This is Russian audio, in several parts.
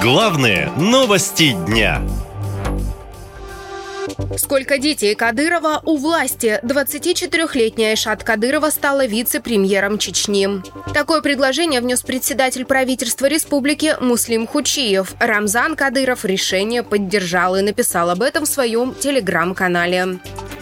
Главные новости дня. Сколько детей Кадырова у власти? 24-летняя Айшат Кадырова стала вице-премьером Чечни. Такое предложение внес председатель правительства республики Муслим Хучиев. Рамзан Кадыров решение поддержал и написал об этом в своем телеграм-канале.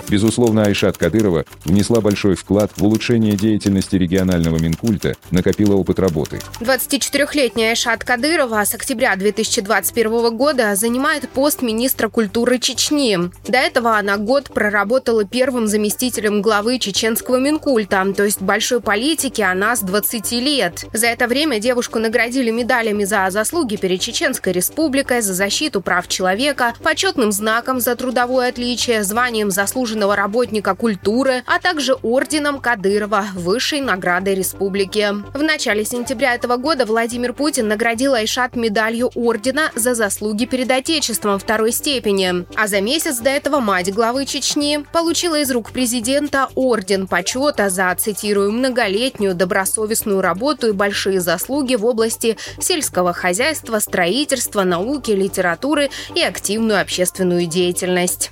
Безусловно, Айшат Кадырова внесла большой вклад в улучшение деятельности регионального Минкульта, накопила опыт работы. 24-летняя Айшат Кадырова с октября 2021 года занимает пост министра культуры Чечни. До этого она год проработала первым заместителем главы чеченского Минкульта, то есть большой политики она с 20 лет. За это время девушку наградили медалями за заслуги перед Чеченской республикой, за защиту прав человека, почетным знаком за трудовое отличие, званием заслуженного заслуженного работника культуры, а также орденом Кадырова, высшей наградой республики. В начале сентября этого года Владимир Путин наградил Айшат медалью ордена за заслуги перед Отечеством второй степени. А за месяц до этого мать главы Чечни получила из рук президента орден почета за, цитирую, многолетнюю добросовестную работу и большие заслуги в области сельского хозяйства, строительства, науки, литературы и активную общественную деятельность.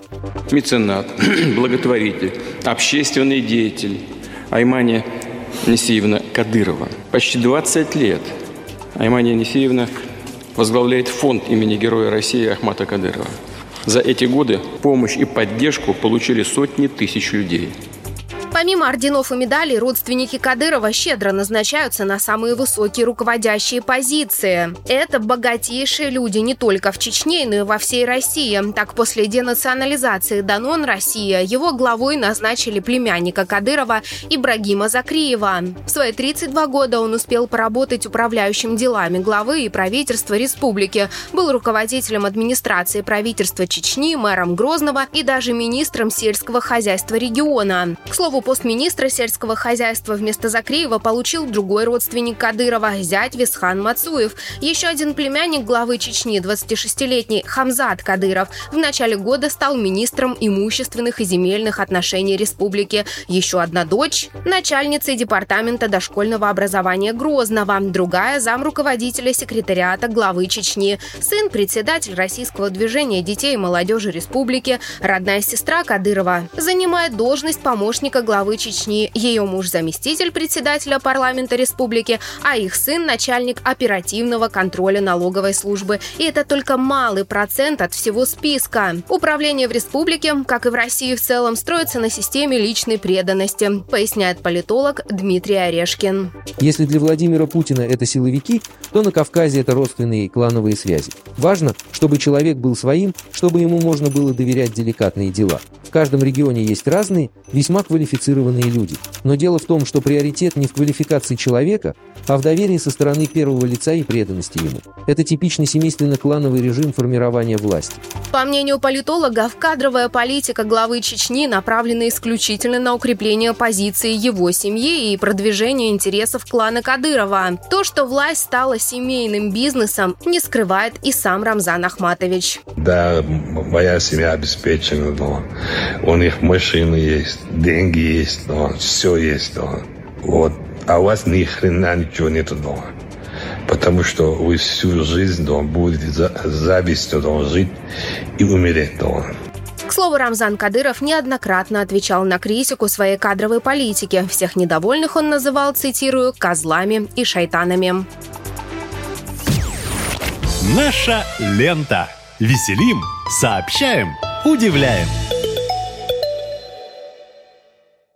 Меценат, благотворитель, общественный деятель Аймания Несиевна Кадырова. Почти 20 лет Аймания Несиевна возглавляет фонд имени Героя России Ахмата Кадырова. За эти годы помощь и поддержку получили сотни тысяч людей – Помимо орденов и медалей, родственники Кадырова щедро назначаются на самые высокие руководящие позиции. Это богатейшие люди не только в Чечне, но и во всей России. Так, после денационализации Данон Россия его главой назначили племянника Кадырова Ибрагима Закриева. В свои 32 года он успел поработать управляющим делами главы и правительства республики, был руководителем администрации правительства Чечни, мэром Грозного и даже министром сельского хозяйства региона. К слову, пост министра сельского хозяйства вместо Закреева получил другой родственник Кадырова, зять Висхан Мацуев. Еще один племянник главы Чечни, 26-летний Хамзат Кадыров, в начале года стал министром имущественных и земельных отношений республики. Еще одна дочь – начальницей департамента дошкольного образования Грозного, другая – зам руководителя секретариата главы Чечни, сын – председатель российского движения детей и молодежи республики, родная сестра Кадырова, занимает должность помощника главы главы Чечни, ее муж заместитель председателя парламента республики, а их сын начальник оперативного контроля налоговой службы. И это только малый процент от всего списка. Управление в республике, как и в России в целом, строится на системе личной преданности, поясняет политолог Дмитрий Орешкин. Если для Владимира Путина это силовики, то на Кавказе это родственные клановые связи. Важно, чтобы человек был своим, чтобы ему можно было доверять деликатные дела. В каждом регионе есть разные, весьма квалифицированные люди. Но дело в том, что приоритет не в квалификации человека, а в доверии со стороны первого лица и преданности ему. Это типичный семейственно-клановый режим формирования власти. По мнению политологов, кадровая политика главы Чечни направлена исключительно на укрепление позиции его семьи и продвижение интересов клана Кадырова. То, что власть стала семейным бизнесом, не скрывает и сам Рамзан Ахматович. Да, моя семья обеспечена, но у них машины есть, деньги есть, но все есть, но вот. А у вас ни хрена ничего нету дома. Потому что вы всю жизнь дома будете за, завистью дома жить и умереть дома. К слову, Рамзан Кадыров неоднократно отвечал на критику своей кадровой политики. Всех недовольных он называл, цитирую, «козлами и шайтанами». Наша лента. Веселим, сообщаем, удивляем.